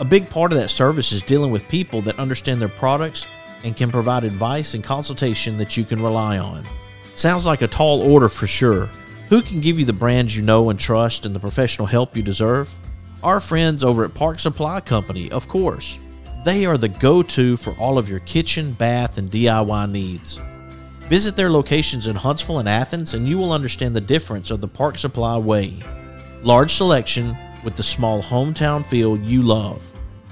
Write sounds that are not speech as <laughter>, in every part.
A big part of that service is dealing with people that understand their products and can provide advice and consultation that you can rely on. Sounds like a tall order for sure. Who can give you the brands you know and trust and the professional help you deserve? Our friends over at Park Supply Company, of course. They are the go to for all of your kitchen, bath, and DIY needs. Visit their locations in Huntsville and Athens, and you will understand the difference of the Park Supply way. Large selection with the small hometown feel you love.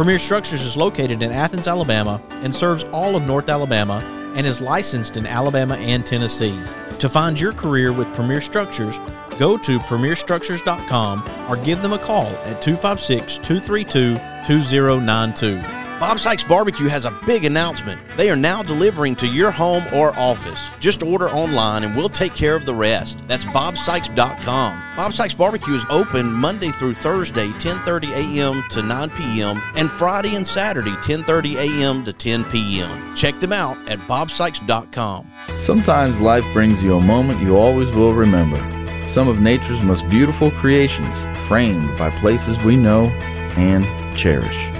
Premier Structures is located in Athens, Alabama, and serves all of North Alabama and is licensed in Alabama and Tennessee. To find your career with Premier Structures, go to premierstructures.com or give them a call at 256 232 2092. Bob Sykes Barbecue has a big announcement. They are now delivering to your home or office. Just order online and we'll take care of the rest. That's bobsykes.com. Bob Sykes Barbecue is open Monday through Thursday, 10:30 a.m. to 9 p.m. and Friday and Saturday, 10:30 a.m. to 10 p.m. Check them out at bobsykes.com. Sometimes life brings you a moment you always will remember. Some of nature's most beautiful creations, framed by places we know and cherish.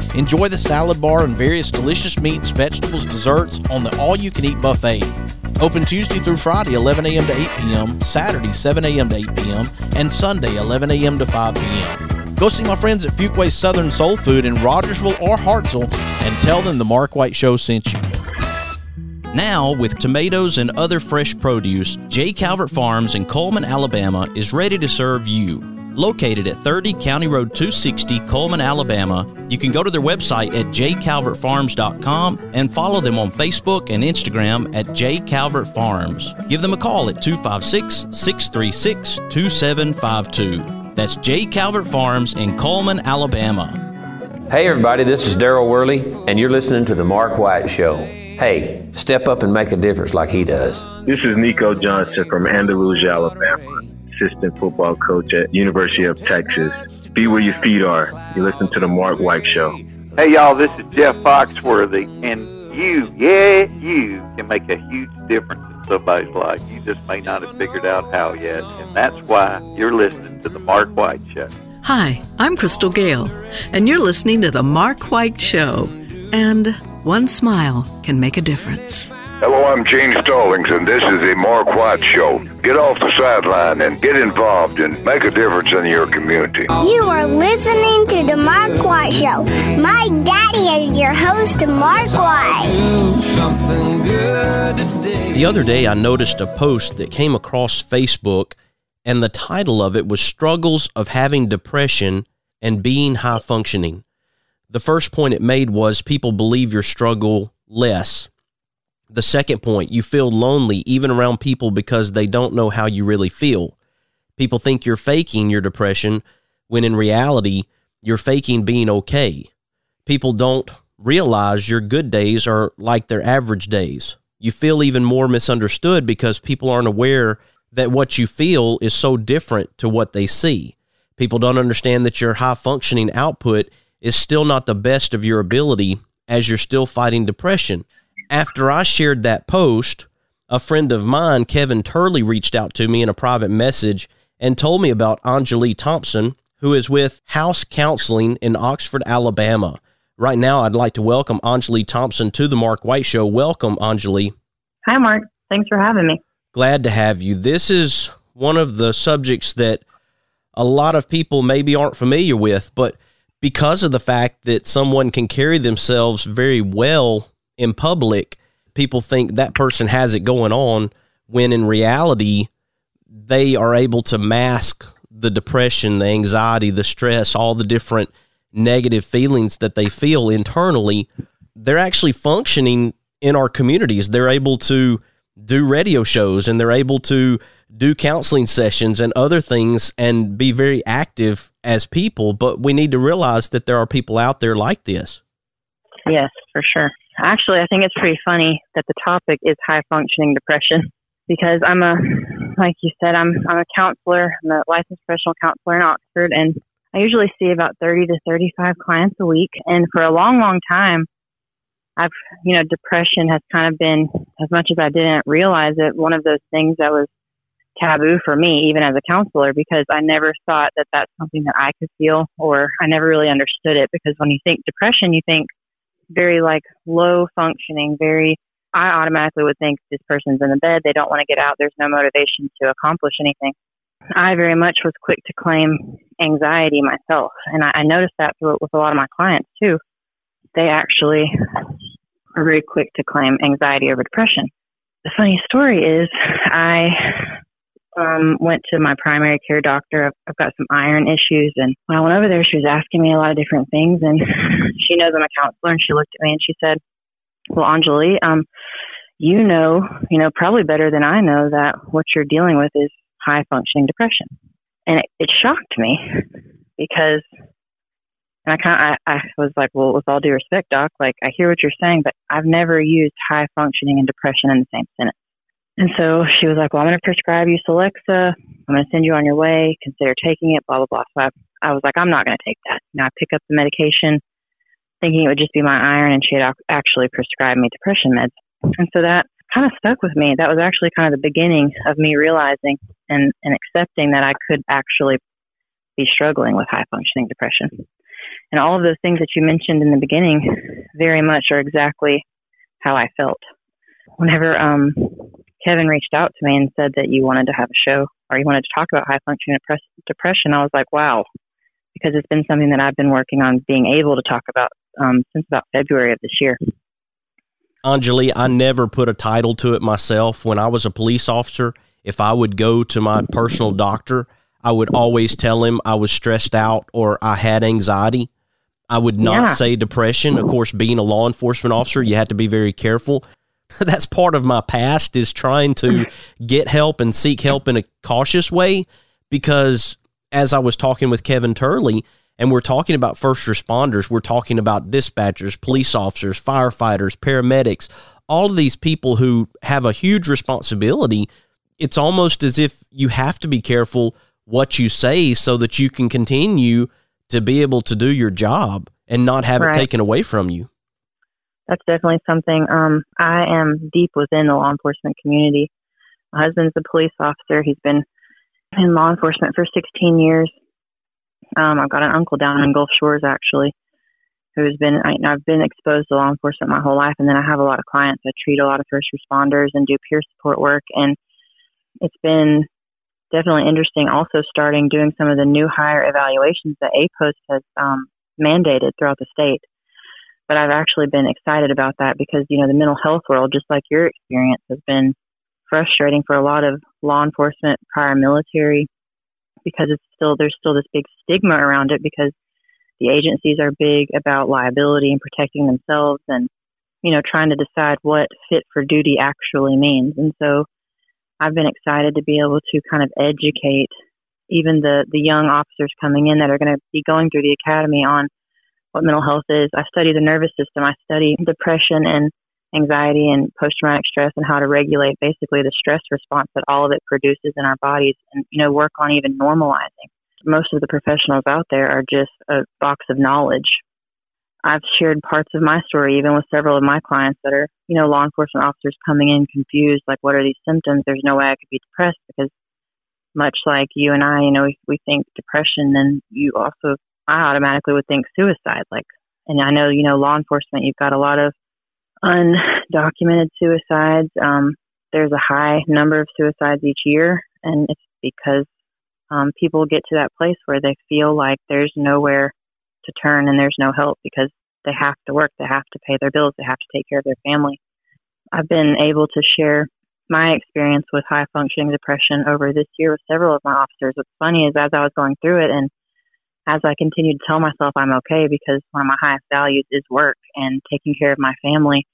Enjoy the salad bar and various delicious meats, vegetables, desserts on the all you can eat buffet. Open Tuesday through Friday, 11 a.m. to 8 p.m., Saturday, 7 a.m. to 8 p.m., and Sunday, 11 a.m. to 5 p.m. Go see my friends at Fuquay Southern Soul Food in Rogersville or Hartselle and tell them the Mark White Show sent you. Now, with tomatoes and other fresh produce, J. Calvert Farms in Coleman, Alabama is ready to serve you. Located at 30 County Road 260, Coleman, Alabama, you can go to their website at jcalvertfarms.com and follow them on Facebook and Instagram at jcalvertfarms. Give them a call at 256 636 2752. That's J. Calvert Farms in Coleman, Alabama. Hey, everybody, this is Daryl Worley, and you're listening to The Mark White Show. Hey, step up and make a difference like he does. This is Nico Johnson from Andalusia, Alabama, assistant football coach at University of Texas. Be where your feet are. You listen to The Mark White Show. Hey, y'all, this is Jeff Foxworthy, and you, yeah, you can make a huge difference in somebody's life. You just may not have figured out how yet, and that's why you're listening to The Mark White Show. Hi, I'm Crystal Gayle, and you're listening to The Mark White Show. And one smile can make a difference. Hello, I'm Gene Stallings, and this is the Mark White Show. Get off the sideline and get involved and make a difference in your community. You are listening to The Mark White Show. My daddy is your host, Mark White. The other day, I noticed a post that came across Facebook, and the title of it was Struggles of Having Depression and being high functioning. The first point it made was people believe your struggle less. The second point, you feel lonely even around people because they don't know how you really feel. People think you're faking your depression when in reality, you're faking being okay. People don't realize your good days are like their average days. You feel even more misunderstood because people aren't aware that what you feel is so different to what they see. People don't understand that your high functioning output is still not the best of your ability as you're still fighting depression. After I shared that post, a friend of mine, Kevin Turley, reached out to me in a private message and told me about Anjuli Thompson, who is with House Counseling in Oxford, Alabama. Right now, I'd like to welcome Anjuli Thompson to the Mark White Show. Welcome, Anjuli. Hi, Mark. Thanks for having me. Glad to have you. This is one of the subjects that a lot of people maybe aren't familiar with, but because of the fact that someone can carry themselves very well in public, people think that person has it going on when in reality, they are able to mask the depression, the anxiety, the stress, all the different negative feelings that they feel internally. They're actually functioning in our communities. They're able to do radio shows and they're able to do counseling sessions and other things and be very active as people. But we need to realize that there are people out there like this. Yes, for sure. Actually, I think it's pretty funny that the topic is high functioning depression because I'm a, like you said, I'm I'm a counselor. I'm a licensed professional counselor in Oxford, and I usually see about 30 to 35 clients a week. And for a long, long time, I've, you know, depression has kind of been, as much as I didn't realize it, one of those things that was taboo for me, even as a counselor, because I never thought that that's something that I could feel, or I never really understood it. Because when you think depression, you think very like low functioning, very, I automatically would think this person's in the bed, they don't want to get out, there's no motivation to accomplish anything. I very much was quick to claim anxiety myself, and I, I noticed that with a lot of my clients too. They actually are very quick to claim anxiety over depression. The funny story is, I um, went to my primary care doctor. I've, I've got some iron issues, and when I went over there, she was asking me a lot of different things, and <laughs> she knows I'm a counselor, and she looked at me and she said, "Well, Anjuli, um, you know, you know, probably better than I know that what you're dealing with is high functioning depression," and it, it shocked me because and I kind of, I, I was like, well, with all due respect, doc, like I hear what you're saying, but I've never used high functioning and depression in the same sentence. And so she was like, well, I'm going to prescribe you Celexa. I'm going to send you on your way. Consider taking it, blah, blah, blah. So I, I was like, I'm not going to take that. Now I pick up the medication thinking it would just be my iron and she had actually prescribed me depression meds. And so that kind of stuck with me. That was actually kind of the beginning of me realizing and, and accepting that I could actually be struggling with high functioning depression. And all of those things that you mentioned in the beginning very much are exactly how I felt. Whenever um, Kevin reached out to me and said that you wanted to have a show or you wanted to talk about high functioning depression, I was like, wow, because it's been something that I've been working on being able to talk about um, since about February of this year. Anjuli, I never put a title to it myself. When I was a police officer, if I would go to my personal doctor, I would always tell him I was stressed out or I had anxiety. I would not yeah. say depression. Of course, being a law enforcement officer, you have to be very careful. <laughs> That's part of my past is trying to mm-hmm. get help and seek help in a cautious way because as I was talking with Kevin Turley and we're talking about first responders, we're talking about dispatchers, police officers, firefighters, paramedics, all of these people who have a huge responsibility. It's almost as if you have to be careful what you say so that you can continue to be able to do your job and not have right. it taken away from you. That's definitely something. Um, I am deep within the law enforcement community. My husband's a police officer. He's been in law enforcement for 16 years. Um, I've got an uncle down in Gulf Shores actually, who's been. I, I've been exposed to law enforcement my whole life, and then I have a lot of clients. I treat a lot of first responders and do peer support work, and it's been definitely interesting. Also, starting doing some of the new hire evaluations that APOST has um, mandated throughout the state. But I've actually been excited about that because you know the mental health world, just like your experience, has been frustrating for a lot of law enforcement, prior military, because it's still there's still this big stigma around it because the agencies are big about liability and protecting themselves and, you know, trying to decide what fit for duty actually means. And so I've been excited to be able to kind of educate even the, the young officers coming in that are going to be going through the academy on what mental health is. I study the nervous system. I study depression and anxiety and post traumatic stress and how to regulate basically the stress response that all of it produces in our bodies and, you know, work on even normalizing. Most of the professionals out there are just a box of knowledge. I've shared parts of my story even with several of my clients that are, you know, law enforcement officers coming in confused, like, what are these symptoms? There's no way I could be depressed because much like you and I, you know, we, we think depression, then you also, I automatically would think suicide. Like, and I know, you know, law enforcement, you've got a lot of undocumented suicides. Um, there's a high number of suicides each year, and it's because um, people get to that place where they feel like there's nowhere to turn and there's no help because they have to work, they have to pay their bills, they have to take care of their family. I've been able to share my experience with high functioning depression over this year with several of my officers. What's funny is as I was going through it and as I continued to tell myself I'm okay because one of my highest values is work and taking care of my family.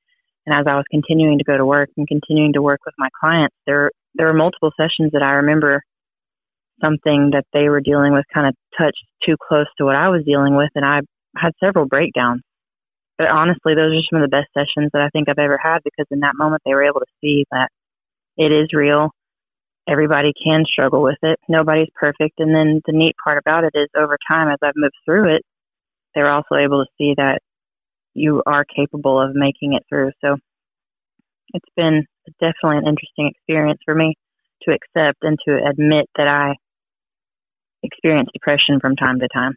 And as I was continuing to go to work and continuing to work with my clients, there there were multiple sessions that I remember something that they were dealing with kind of touched too close to what I was dealing with, and I had several breakdowns. But honestly, those are some of the best sessions that I think I've ever had because in that moment they were able to see that it is real. Everybody can struggle with it. Nobody's perfect. And then the neat part about it is over time, as I've moved through it, they're also able to see that you are capable of making it through. So it's been definitely an interesting experience for me to accept and to admit that I experience depression from time to time.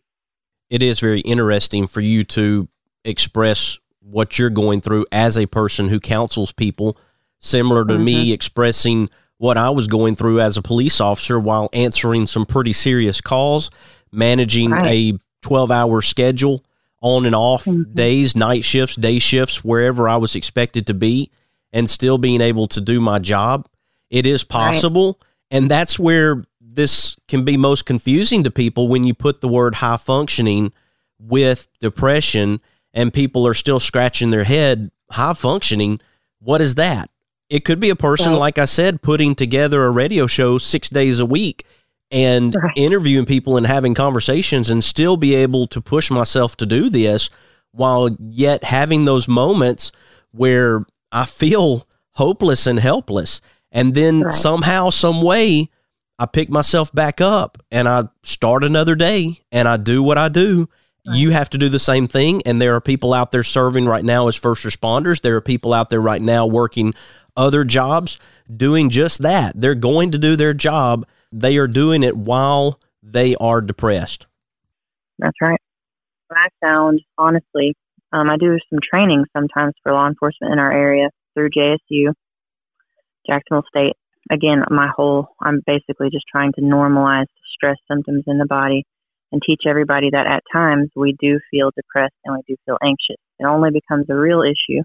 It is very interesting for you to express what you're going through as a person who counsels people, similar to mm-hmm. me expressing what I was going through as a police officer while answering some pretty serious calls, managing right. a 12 hour schedule on and off mm-hmm. days, night shifts, day shifts, wherever I was expected to be, and still being able to do my job. It is possible. Right. And that's where this can be most confusing to people when you put the word high functioning with depression and people are still scratching their head. High functioning, what is that? It could be a person, like I said, putting together a radio show six days a week and right. interviewing people and having conversations and still be able to push myself to do this while yet having those moments where I feel hopeless and helpless. And then right. somehow, some way, I pick myself back up and I start another day and I do what I do. Right. You have to do the same thing. And there are people out there serving right now as first responders. There are people out there right now working other jobs doing just that. They're going to do their job. They are doing it while they are depressed. That's right. I found, honestly, um, I do some training sometimes for law enforcement in our area through JSU, Jacksonville State again, my whole, I'm basically just trying to normalize stress symptoms in the body and teach everybody that at times we do feel depressed and we do feel anxious. It only becomes a real issue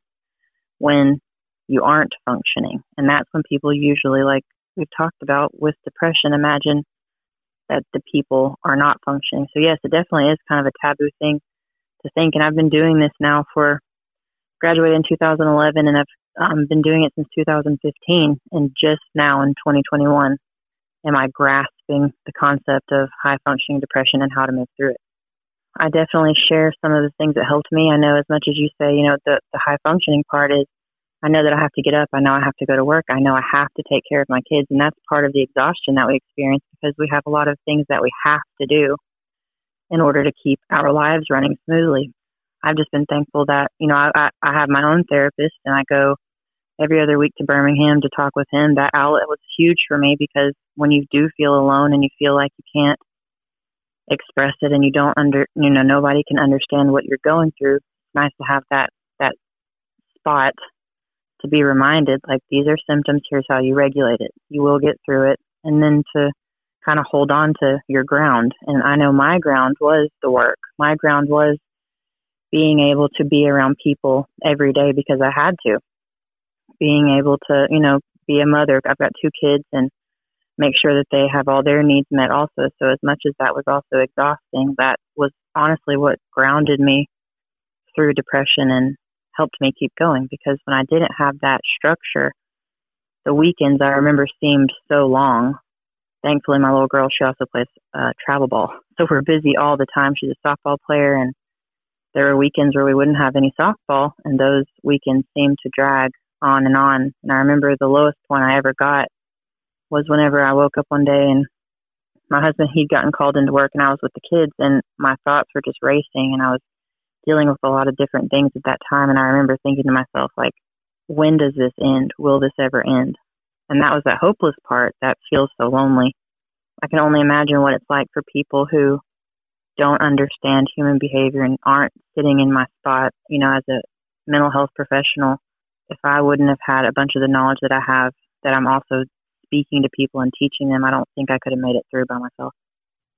when you aren't functioning. And that's when people usually, like we've talked about with depression, imagine that the people are not functioning. So, yes, it definitely is kind of a taboo thing to think. And I've been doing this now for graduated in 2011 and I've um, been doing it since 2015, and just now in 2021 am I grasping the concept of high functioning depression and how to move through it. I definitely share some of the things that helped me. I know as much as you say, you know, the, the high functioning part is I know that I have to get up. I know I have to go to work. I know I have to take care of my kids. And that's part of the exhaustion that we experience because we have a lot of things that we have to do in order to keep our lives running smoothly. I've just been thankful that, you know, I, I have my own therapist and I go every other week to Birmingham to talk with him. That outlet was huge for me because when you do feel alone and you feel like you can't express it and you don't under you know nobody can understand what you're going through it's nice to have that that spot to be reminded like these are symptoms here's how you regulate it. You will get through it. And then to kind of hold on to your ground. And i know my ground was the work. My ground was being able to be around people every day because i had to. Being able to, you know, be a mother. I've got two kids and make sure that they have all their needs met also. So as much as that was also exhausting, that was honestly what grounded me through depression and helped me keep going because when I didn't have that structure, the weekends I remember seemed so long. Thankfully, my little girl, she also plays uh, travel ball. So we're busy all the time. She's a softball player, and there were weekends where we wouldn't have any softball, and those weekends seemed to drag on and on. And I remember the lowest one I ever got was whenever I woke up one day and my husband, he'd gotten called into work, and I was with the kids, and my thoughts were just racing, and I was dealing with a lot of different things at that time. And I remember thinking to myself, like, when does this end? Will this ever end? And that was that hopeless part that feels so lonely. I can only imagine what it's like for people who don't understand human behavior and aren't sitting in my spot, you know, as a mental health professional. If I wouldn't have had a bunch of the knowledge that I have, that I'm also speaking to people and teaching them, I don't think I could have made it through by myself.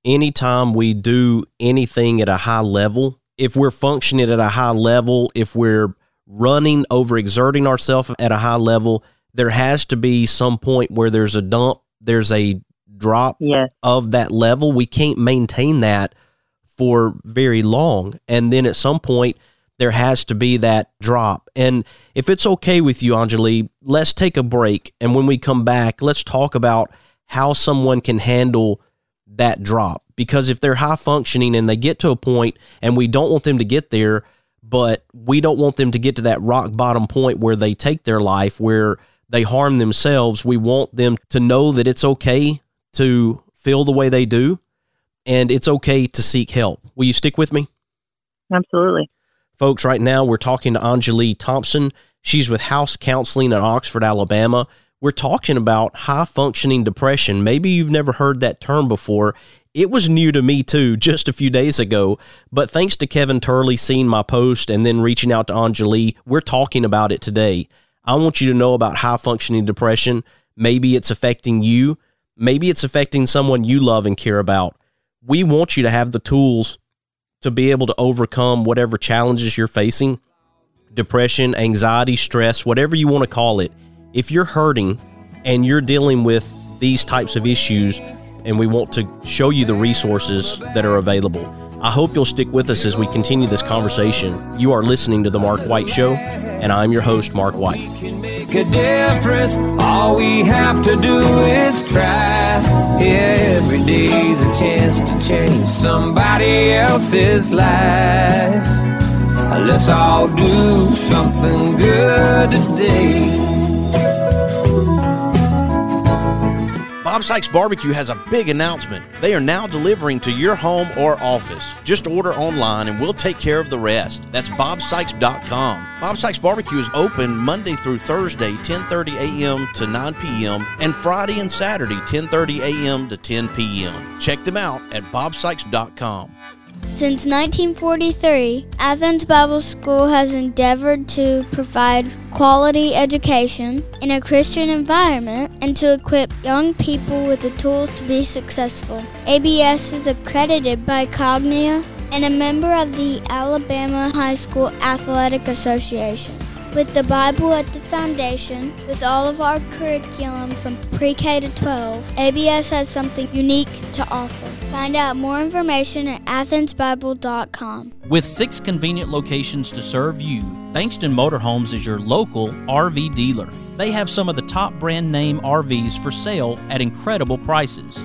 Anytime we do anything at a high level, if we're functioning at a high level, if we're running, overexerting ourselves at a high level, there has to be some point where there's a dump, there's a drop yes. of that level. We can't maintain that for very long. And then at some point, there has to be that drop. And if it's okay with you, Anjuli, let's take a break. And when we come back, let's talk about how someone can handle that drop. Because if they're high functioning and they get to a point, and we don't want them to get there, but we don't want them to get to that rock bottom point where they take their life, where they harm themselves. We want them to know that it's okay to feel the way they do and it's okay to seek help. Will you stick with me? Absolutely. Folks, right now we're talking to Anjuli Thompson. She's with House Counseling in Oxford, Alabama. We're talking about high functioning depression. Maybe you've never heard that term before. It was new to me too <laughs> just a few days ago, but thanks to Kevin Turley seeing my post and then reaching out to Anjuli, we're talking about it today. I want you to know about high functioning depression. Maybe it's affecting you. Maybe it's affecting someone you love and care about. We want you to have the tools to be able to overcome whatever challenges you're facing depression, anxiety, stress, whatever you want to call it. If you're hurting and you're dealing with these types of issues, and we want to show you the resources that are available. I hope you'll stick with us as we continue this conversation. You are listening to The Mark White Show, and I'm your host, Mark White. Make a difference. All we have to do is try. Every day's a chance to change somebody else's life. Let's all do something good today. Bob Sykes Barbecue has a big announcement. They are now delivering to your home or office. Just order online and we'll take care of the rest. That's bobsykes.com. Bob Sykes Barbecue is open Monday through Thursday, 10:30 a.m. to 9 p.m. and Friday and Saturday, 10:30 a.m. to 10 p.m. Check them out at bobsykes.com. Since 1943, Athens Bible School has endeavored to provide quality education in a Christian environment and to equip young people with the tools to be successful. ABS is accredited by Cognia and a member of the Alabama High School Athletic Association. With the Bible at the foundation, with all of our curriculum from pre K to 12, ABS has something unique to offer. Find out more information at athensbible.com. With six convenient locations to serve you, Bankston Motorhomes is your local RV dealer. They have some of the top brand name RVs for sale at incredible prices.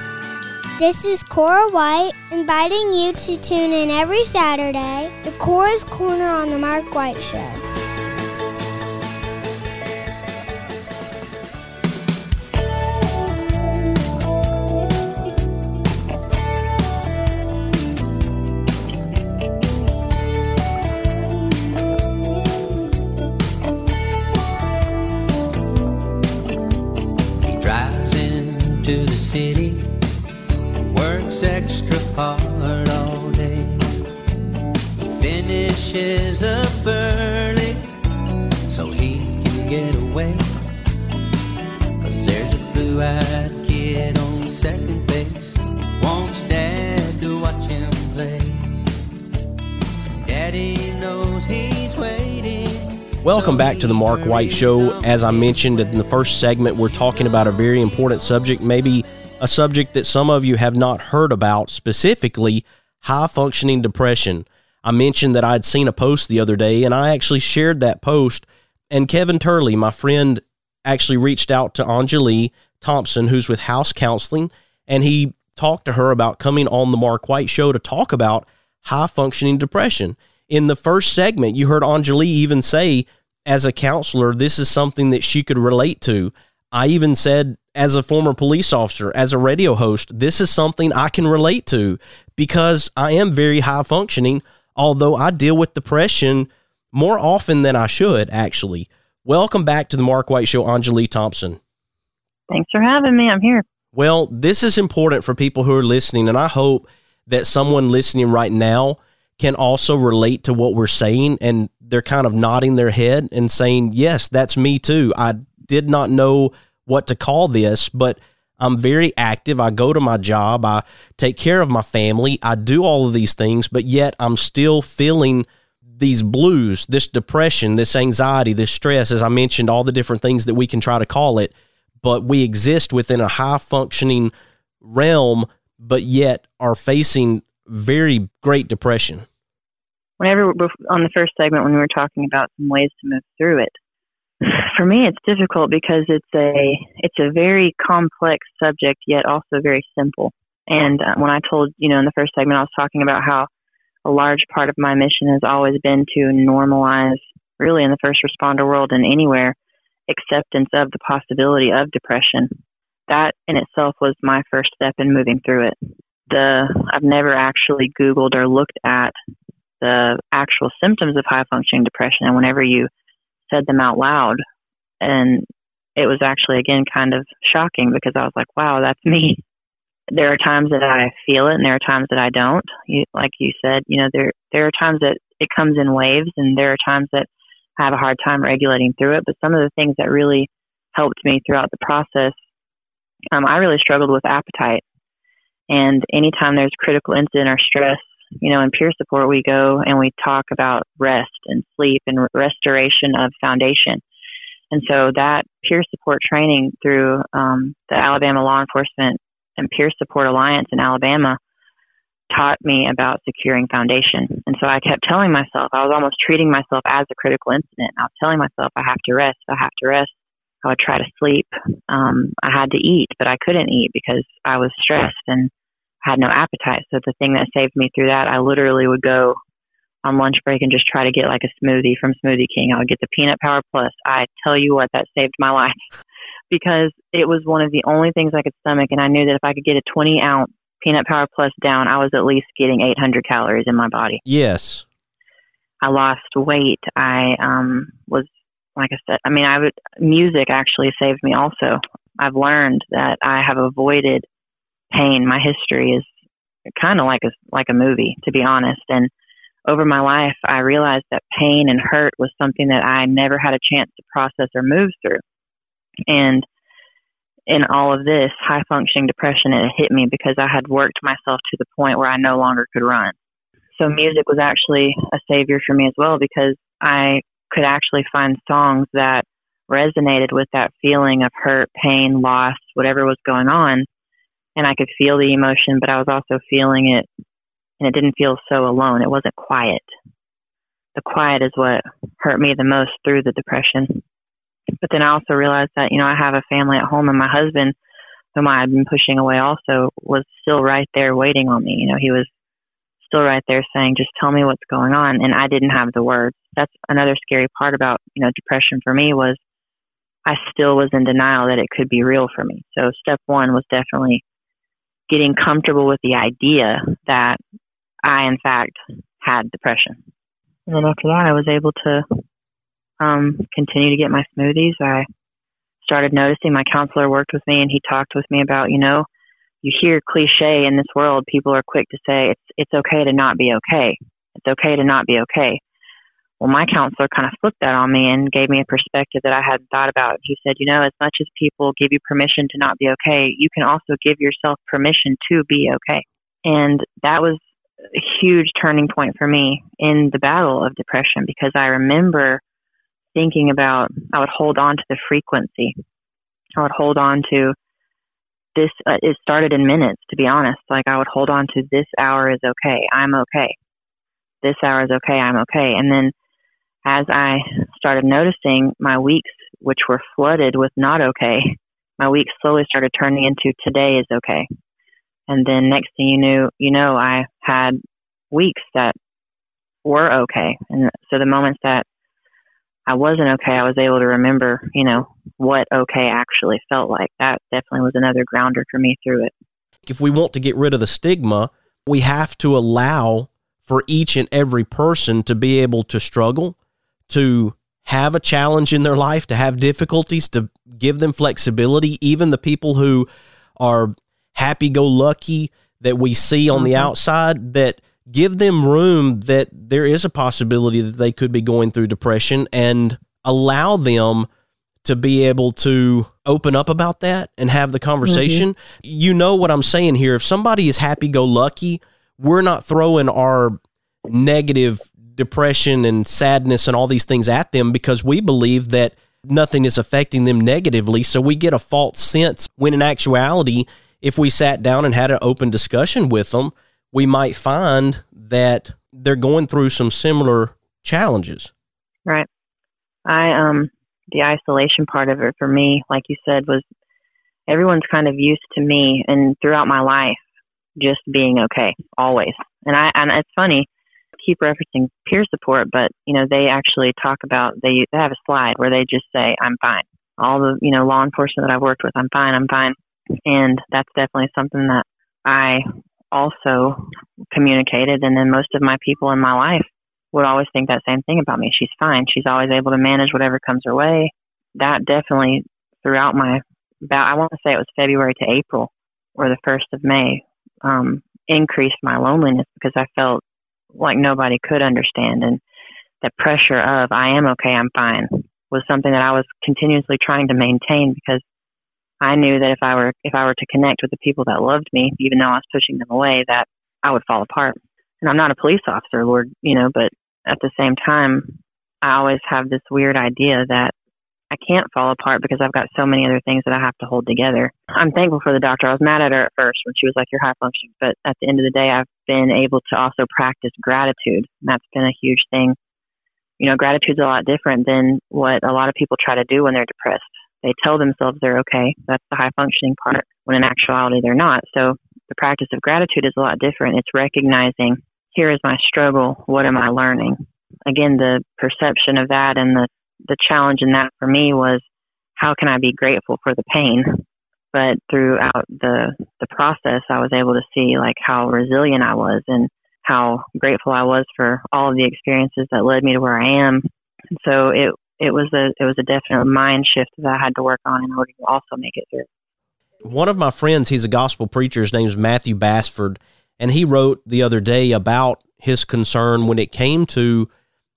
This is Cora White inviting you to tune in every Saturday to Cora's Corner on the Mark White Show. He drives into the city, finishes up early so he can get away. Cause there's a blue eyed kid on second base, wants dad to watch him play. Daddy knows he's waiting. Welcome back to the Mark White Show. As I mentioned in the first segment, we're talking about a very important subject, maybe a subject that some of you have not heard about, specifically high functioning depression. I mentioned that I'd seen a post the other day, and I actually shared that post. And Kevin Turley, my friend, actually reached out to Anjuli Thompson, who's with House Counseling, and he talked to her about coming on the Mark White Show to talk about high functioning depression. In the first segment, you heard Anjuli even say, as a counselor, this is something that she could relate to. I even said, as a former police officer, as a radio host, this is something I can relate to because I am very high functioning, although I deal with depression more often than I should, actually. Welcome back to the Mark White Show, Anjuli Thompson. Thanks for having me. I'm here. Well, this is important for people who are listening, and I hope that someone listening right now can also relate to what we're saying and they're kind of nodding their head and saying, Yes, that's me too. I did not know what to call this, but I'm very active. I go to my job, I take care of my family, I do all of these things, but yet I'm still feeling these blues, this depression, this anxiety, this stress, as I mentioned, all the different things that we can try to call it. But we exist within a high functioning realm, but yet are facing very great depression. Whenever on the first segment, when we were talking about some ways to move through it, for me it's difficult because it's a it's a very complex subject yet also very simple. And uh, when i told you know in the first segment i was talking about how a large part of my mission has always been to normalize really in the first responder world and anywhere acceptance of the possibility of depression. That in itself was my first step in moving through it. The i've never actually googled or looked at the actual symptoms of high functioning depression and whenever you said them out loud. And it was actually, again, kind of shocking because I was like, wow, that's me. <laughs> There are times that I feel it and there are times that I don't. You, like you said, you know, there, there are times that it comes in waves and there are times that I have a hard time regulating through it. But some of the things that really helped me throughout the process, um, I really struggled with appetite. And anytime there's critical incident or stress, you know, in peer support, we go and we talk about rest and sleep and restoration of foundation. And so that peer support training through um, the Alabama Law Enforcement and Peer Support Alliance in Alabama taught me about securing foundation. And so I kept telling myself, I was almost treating myself as a critical incident. I was telling myself, I have to rest, I have to rest. I would try to sleep. Um, I had to eat, but I couldn't eat because I was stressed and had no appetite. So the thing that saved me through that, I literally would go on lunch break and just try to get like a smoothie from Smoothie King. I would get the peanut power plus. I tell you what, that saved my <laughs> life because it was one of the only things I could stomach. And I knew that if I could get a 20 ounce peanut power plus down, I was at least getting 800 calories in my body. Yes. I lost weight. I um, was, like I said, I mean, I would, music actually saved me also. I've learned that I have avoided pain. My history is kind of like a like a movie, to be honest. And over my life, I realized that pain and hurt was something that I never had a chance to process or move through. And in all of this high functioning depression, it hit me because I had worked myself to the point where I no longer could run. So music was actually a savior for me as well because I could actually find songs that resonated with that feeling of hurt, pain, loss, whatever was going on and I could feel the emotion, but I was also feeling it, and it didn't feel so alone. It wasn't quiet. The quiet is what hurt me the most through the depression. But then I also realized that, you know, I have a family at home, and my husband, whom I had been pushing away, also was still right there waiting on me. You know, he was still right there saying, just tell me what's going on. And I didn't have the words. That's another scary part about, you know, depression for me was I still was in denial that it could be real for me. So step one was definitely getting comfortable with the idea that I, in fact, had depression. And then after that, I was able to um, continue to get my smoothies. I started noticing my counselor worked with me and he talked with me about, you know, you hear cliche in this world, people are quick to say it's it's okay to not be okay. It's okay to not be okay. Well, my counselor kind of flipped that on me and gave me a perspective that I hadn't thought about. He said, you know, as much as people give you permission to not be okay, you can also give yourself permission to be okay. And that was a huge turning point for me in the battle of depression because I remember thinking about I would hold on to the frequency. I would hold on to this uh, it started in minutes to be honest like i would hold on to this hour is okay i'm okay this hour is okay i'm okay and then as i started noticing my weeks which were flooded with not okay my weeks slowly started turning into today is okay and then next thing you knew you know i had weeks that were okay and so the moments that I wasn't okay, I was able to remember, you know, what okay actually felt like. That definitely was another grounder for me through it. If we want to get rid of the stigma, we have to allow for each and every person to be able to struggle, to have a challenge in their life, to have difficulties, to give them flexibility. Even the people who are happy go lucky that we see on mm-hmm. the outside, that give them room that there is a possibility that they could be going through depression and allow them to be able to open up about that and have the conversation. Mm-hmm. You know what I'm saying here. If somebody is happy go lucky, we're not throwing our negative depression and sadness and all these things at them because we believe that nothing is affecting them negatively. So we get a false sense when in actuality, if we sat down and had an open discussion with them, we might find that they're going through some similar challenges. Right. I um the isolation part of it for me, like you said, was everyone's kind of used to me and throughout my life just being okay always. And I and it's funny keep referencing peer support, but you know they actually talk about they they have a slide where they just say I'm fine. All the you know law enforcement that I've worked with, I'm fine, I'm fine, and that's definitely something that I also communicated. And then most of my people in my life would always think that same thing about me. She's fine. She's always able to manage whatever comes her way. That definitely throughout my about I want to say it was February to April or the first of May um, increased my loneliness because I felt like nobody could understand and the pressure of I am okay, I'm fine was something that I was continuously trying to maintain because I knew that if I were if I were to connect with the people that loved me, even though I was pushing them away, that I would fall apart. And I'm not a police officer, Lord, you know, but at the same time, I always have this weird idea that I can't fall apart because I've got so many other things that I have to hold together. I'm thankful for the doctor. I was mad at her at first when she was like, You're high functioning. But at the end of the day, I've been able to also practice gratitude. And that's been a huge thing. You know, gratitude's a lot different than what a lot of people try to do when they're depressed. They tell themselves they're okay. That's the high functioning part, when in actuality they're not. So the practice of gratitude is a lot different. It's recognizing, here is my struggle. What am I learning? Again, the perception of that and the, the challenge in that for me was, how can I be grateful for the pain? But throughout the, the process, I was able to see like how resilient I was and how grateful I was for all of the experiences that led me to where I am. And so it it was a it was a definite mind shift that I had to work on in order to also make it through. One of my friends, he's a gospel preacher. His name is Matthew Basford, and he wrote the other day about his concern when it came to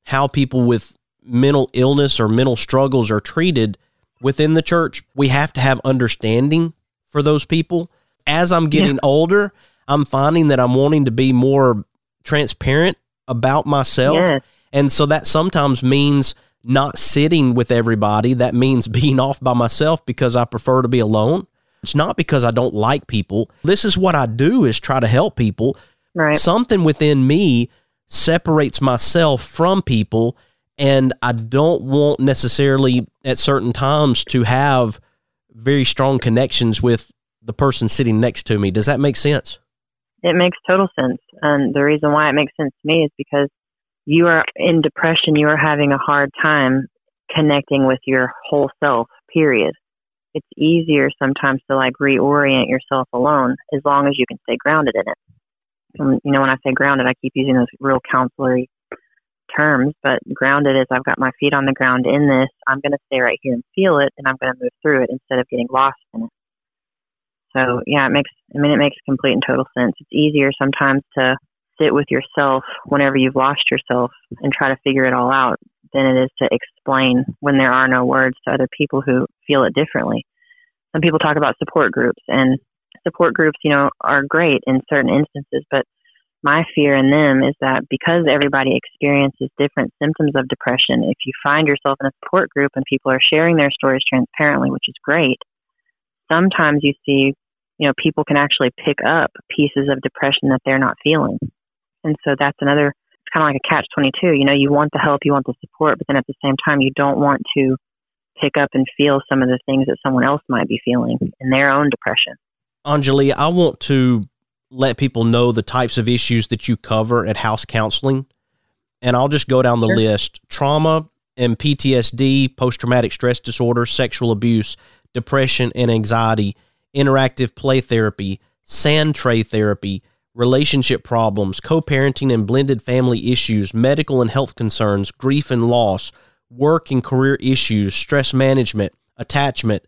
how people with mental illness or mental struggles are treated within the church. We have to have understanding for those people. As I'm getting yeah. older, I'm finding that I'm wanting to be more transparent about myself. Yes. And so that sometimes means not sitting with everybody. That means <laughs> being off by myself because I prefer to be alone. It's not because I don't like people. This is what I do is try to help people. Right. Something within me separates myself from people and I don't want necessarily at certain times to have very strong connections with the person sitting next to me. Does that make sense? It makes total sense. And the reason why it makes sense to me is because you are in depression, you are having a hard time connecting with your whole self, period. It's easier sometimes to like reorient yourself alone as long as you can stay grounded in it. And, you know, when I say grounded, I keep using those real counselory terms, but grounded is I've got my feet on the ground in this. I'm going to stay right here and feel it, and I'm going to move through it instead of getting lost in it. So yeah, it makes. I mean, it makes complete and total sense. It's easier sometimes to sit with yourself whenever you've lost yourself and try to figure it all out than it is to explain when there are no words to other people who feel it differently. Some people talk about support groups and support groups, you know, are great in certain instances, but my fear in them is that because everybody experiences different symptoms of depression, if you find yourself in a support group and people are sharing their stories transparently, which is great, sometimes you see, you know, people can actually pick up pieces of depression that they're not feeling. And so that's another, it's kind of like a catch 22. You know, you want the help, you want the support, but then at the same time, you don't want to pick up and feel some of the things that someone else might be feeling in their own depression. Anjuli, I want to let people know the types of issues that you cover at house counseling. And I'll just go down the Sure. list trauma and PTSD, post traumatic stress disorder, sexual abuse, depression and anxiety, interactive play therapy, sand tray therapy, relationship problems, co parenting and blended family issues, medical and health concerns, grief and loss, work and career issues, stress management, attachment,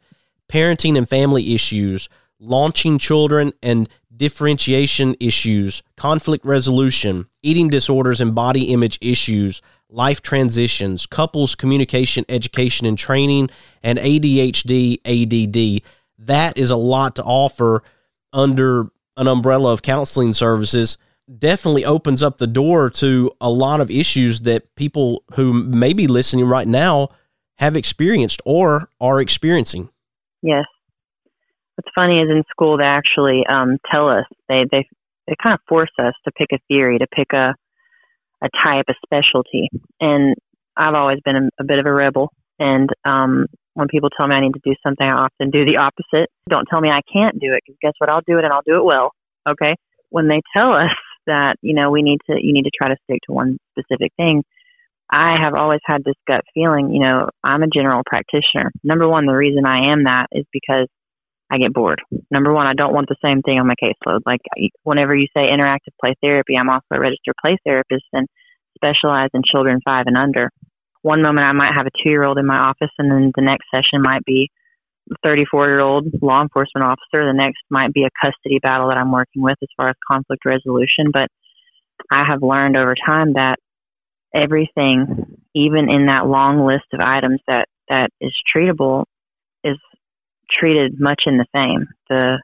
parenting and family issues, launching children and differentiation issues, conflict resolution, eating disorders and body image issues, life transitions, couples communication, education and training, and ADHD, ADD. That is a lot to offer under an umbrella of counseling services. Definitely opens up the door to a lot of issues that people who may be listening right now have experienced or are experiencing. Yes. What's funny is in school they actually um, tell us they they they kind of force us to pick a theory, to pick a a type, a specialty. And I've always been a, a bit of a rebel. And um, when people tell me I need to do something, I often do the opposite. Don't tell me I can't do it because guess what? I'll do it and I'll do it well. Okay. When they tell us that you know we need to you need to try to stick to one specific thing, I have always had this gut feeling. You know, I'm a general practitioner. Number one, the reason I am that is because I get bored. Number one, I don't want the same thing on my caseload. Like whenever you say interactive play therapy, I'm also a registered play therapist and specialize in children five and under. One moment I might have a two year old in my office, and then the next session might be a 34 year old law enforcement officer. The next might be a custody battle that I'm working with as far as conflict resolution. But I have learned over time that everything, even in that long list of items that, that is treatable, treated much in the same. The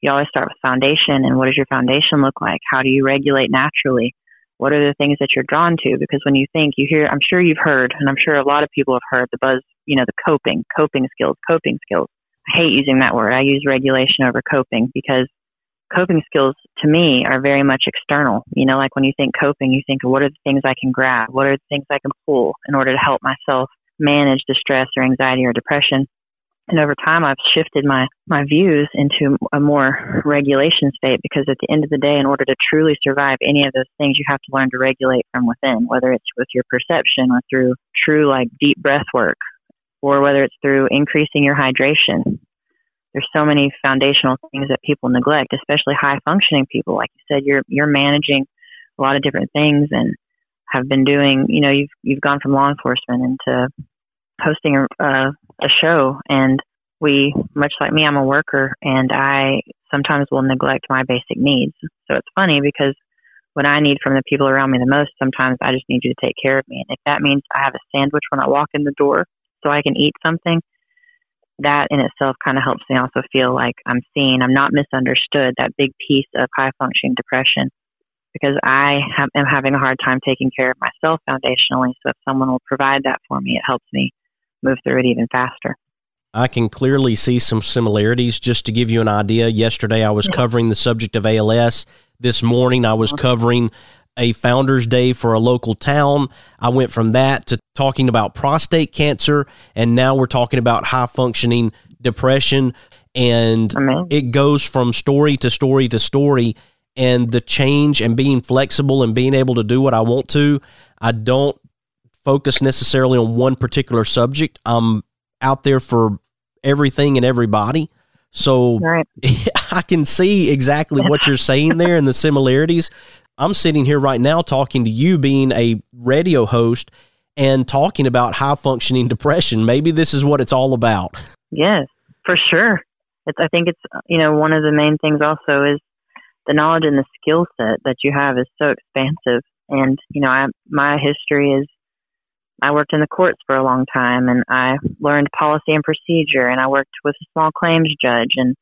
you always start with foundation and what does your foundation look like? How do you regulate naturally? What are the things that you're drawn to? Because when you think you hear I'm sure you've heard and I'm sure a lot of people have heard the buzz, you know, the coping, coping skills, coping skills. I hate using that word. I use regulation over coping because coping skills to me are very much external. You know, like when you think coping, you think, what are the things I can grab? What are the things I can pull in order to help myself manage the stress or anxiety or depression? And over time, I've shifted my, my views into a more regulation state because at the end of the day, in order to truly survive any of those things, you have to learn to regulate from within, whether it's with your perception or through true, like deep breath work, or whether it's through increasing your hydration. There's so many foundational things that people neglect, especially high functioning people. Like you said, you're, you're managing a lot of different things and have been doing, you know, you've, you've gone from law enforcement into hosting a, uh, a show and we much like me i'm a worker and i sometimes will neglect my basic needs. So it's funny because what i need from the people around me the most sometimes i just need you to take care of me. And if that means i have a sandwich when i walk in the door so i can eat something that in itself kind of helps me also feel like i'm seen. I'm not misunderstood that big piece of high functioning depression because i am having a hard time taking care of myself foundationally. So if someone will provide that for me it helps me move through it even faster. I can clearly see some similarities. Just to give you an idea, yesterday I was covering the subject of ALS. This morning I was uh-huh. covering a Founders Day for a local town. I went from that to talking about prostate cancer, and now we're talking about high functioning depression. And it goes from story to story to story. And the change and being flexible and being able to do what I want to, I don't focus necessarily on one particular subject. I'm out there for everything and everybody. So <laughs> I can see exactly what you're saying there and the similarities. I'm sitting here right now talking to you being a radio host and talking about high functioning depression. Maybe this is what it's all about. Yes, for sure. It's, I think it's, you know, one of the main things also is the knowledge and the skill set that you have is so expansive. And you know, I my history is I worked in the courts for a long time, and I learned policy and procedure, and I worked with a small claims judge, and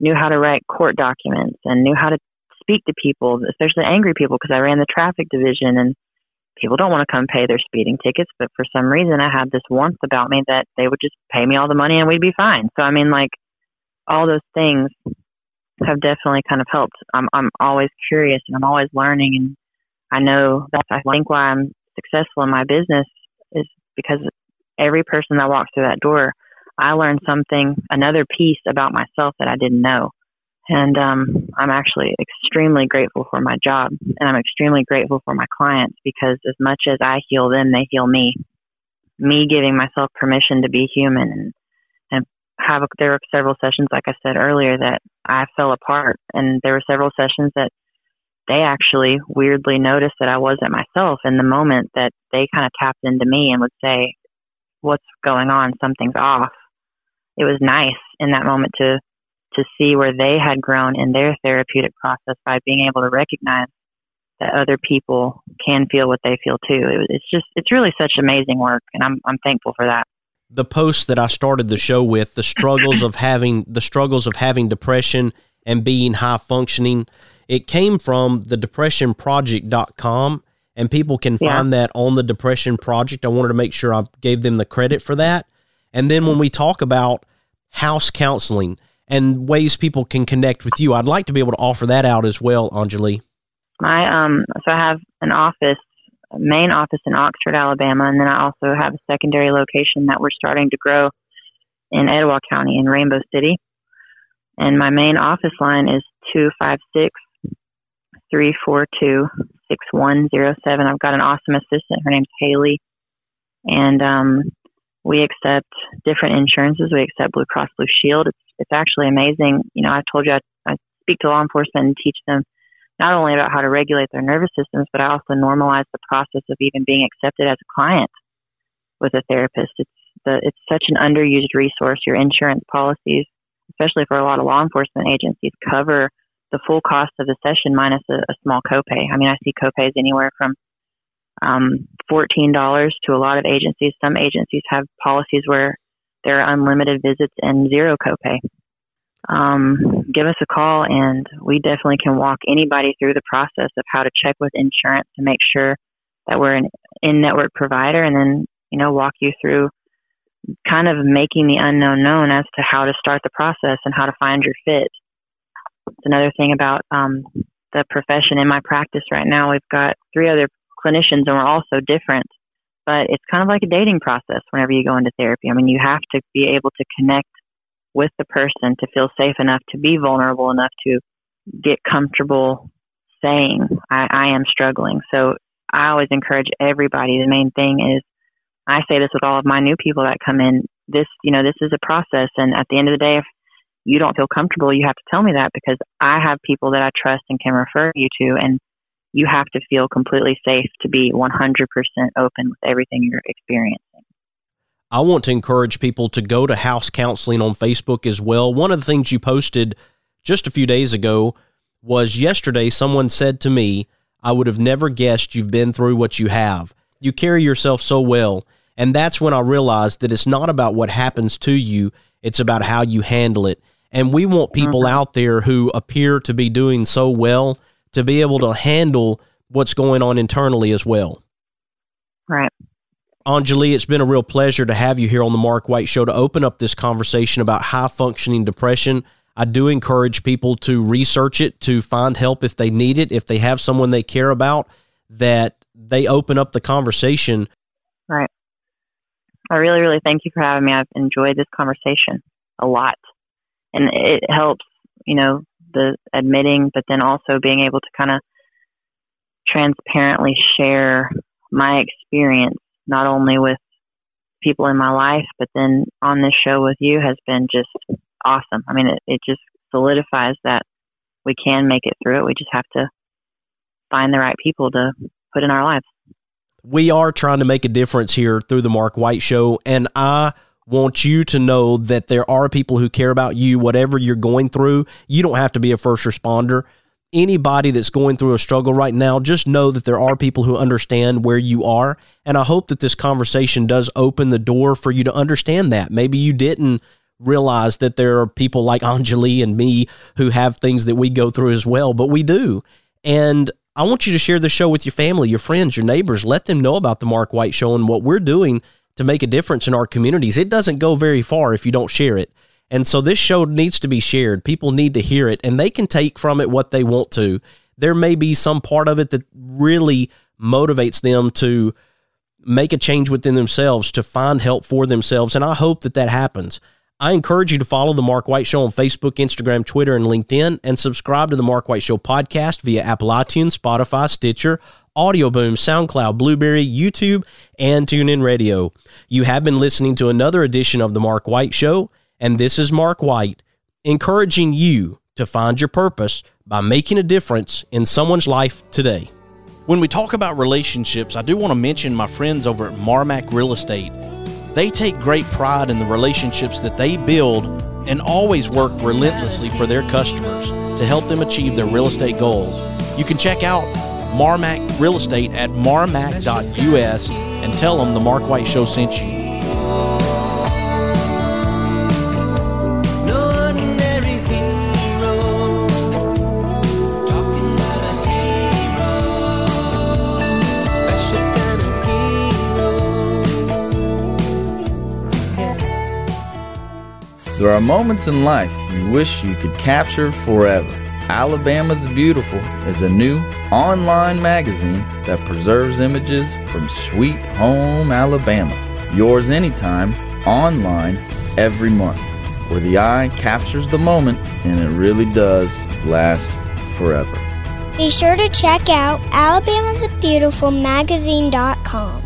knew how to write court documents, and knew how to speak to people, especially angry people, because I ran the traffic division, and people don't want to come pay their speeding tickets, but for some reason I had this warmth about me that they would just pay me all the money and we'd be fine. So I mean, like all those things have definitely kind of helped. I'm I'm always curious and I'm always learning, and I know that's I think why I'm successful in my business is because every person that walks through that door, I learned something, another piece about myself that I didn't know. And um, I'm actually extremely grateful for my job, and I'm extremely grateful for my clients because as much as I heal them, they heal me. Me giving myself permission to be human and and have a, there were several sessions, like I said earlier, that I fell apart, and there were several sessions that they actually weirdly noticed that I wasn't myself in the moment that they kind of tapped into me and would say, "What's going on? Something's off." It was nice in that moment to to see where they had grown in their therapeutic process by being able to recognize that other people can feel what they feel too. It, it's just it's really such amazing work, and I'm I'm thankful for that. The post that I started the show with, the struggles of having the struggles of having depression and being high functioning, it came from the depressionproject.com and people can Yeah. find that on the depression project. I wanted to make sure I gave them the credit for that. And then when we talk about house counseling and ways people can connect with you, I'd like to be able to offer that out as well, Anjuli. My um so I have an office, a main office in Oxford, Alabama, and then I also have a secondary location that we're starting to grow in Etowah County in Rainbow City. And my main office line is two five six three four two six one zero seven. I've got an awesome assistant. Her name's Haley. And um we accept different insurances. We accept Blue Cross Blue Shield. It's it's actually amazing. You know, I told you I, I speak to law enforcement and teach them not only about how to regulate their nervous systems, but I also normalize the process of even being accepted as a client with a therapist. It's the it's such an underused resource. Your insurance policies, especially for a lot of law enforcement agencies, cover the full cost of the session minus a, a small copay. I mean, I see copays anywhere from um, fourteen dollars to a lot of agencies. Some agencies have policies where there are unlimited visits and zero copay um, give us a call and we definitely can walk anybody through the process of how to check with insurance to make sure that we're an in-network provider and then you know walk you through kind of making the unknown known as to how to start the process and how to find your fit it's another thing about um, the profession in my practice right now we've got three other clinicians and we're all so different but it's kind of like a dating process whenever you go into therapy i mean you have to be able to connect with the person to feel safe enough to be vulnerable enough to get comfortable saying I, I am struggling. So I always encourage everybody. The main thing is I say this with all of my new people that come in. This, you know, this is a process, and at the end of the day, if you don't feel comfortable, you have to tell me that because I have people that I trust and can refer you to, and you have to feel completely safe to be 100% open with everything you're experiencing. I want to encourage people to go to house counseling on Facebook as well. One of the things you posted just a few days ago was yesterday someone said to me, I would have never guessed you've been through what you have. You carry yourself so well. And that's when I realized that it's not about what happens to you, it's about how you handle it. And we want people mm-hmm. out there who appear to be doing so well to be able to handle what's going on internally as well. Right. Anjuli, it's been a real pleasure to have you here on the Mark White Show to open up this conversation about high functioning depression. I do encourage people to research it, to find help if they need it, if they have someone they care about, that they open up the conversation. Right. I really, really thank you for having me. I've enjoyed this conversation a lot. And it helps, you know, the admitting, but then also being able to kind of transparently share my experience, not only with people in my life, but then on this show with you has been just awesome. I mean, it, it just solidifies that we can make it through it. We just have to find the right people to put in our lives. We are trying to make a difference here through the Mark White Show, and I want you to know that there are people who care about you, whatever you're going through. You don't have to be a first responder. anybody that's going through a struggle right now, just know that there are people who understand where you are. And I hope that this conversation does open the door for you to understand that. Maybe you didn't realize that there are people like <laughs> Anjuli and me who have things that we go through as well, but we do. And I want you to share the show with your family, your friends, your neighbors. Let them know about the Mark White Show and what we're doing to make a difference in our communities. It doesn't go very far if you don't share it. And so this show needs to be shared. People need to hear it and they can take from it what they want to. There may be some part of it that really motivates them to make a change within themselves, to find help for themselves. And I hope that that happens. I encourage you to follow The Mark White Show on Facebook, Instagram, Twitter, and LinkedIn, and subscribe to The Mark White Show podcast via Apple iTunes, Spotify, Stitcher, Audio Boom, SoundCloud, Blubrry, YouTube, and TuneIn Radio. You have been listening to another edition of The Mark White Show, and this is Mark White encouraging you to find your purpose by making a difference in someone's life today. When we talk about relationships, I do want to mention my friends over at Marmac Real Estate. They take great pride in the relationships that they build and always work relentlessly for their customers to help them achieve their real estate goals. You can check out Marmac Real Estate at marmac.us and tell them the Mark White Show sent you. There are moments in life you wish you could capture forever. Alabama the Beautiful is a new online magazine that preserves images from sweet home Alabama. Yours anytime, online, every month, where the eye captures the moment and it really does last forever. Be sure to check out alabamathebeautifulmagazine.com.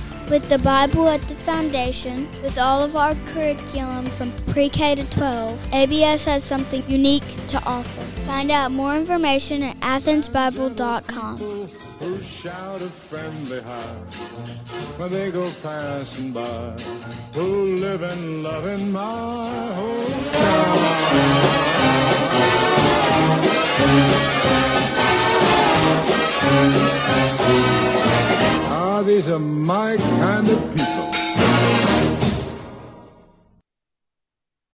With the Bible at the foundation, with all of our curriculum from pre K to 12, ABS has something unique to offer. Find out more information at athensbible.com. Who shout a friendly hi when they go passing by. Who live and love in my hometown. Ah, these are my kind of people.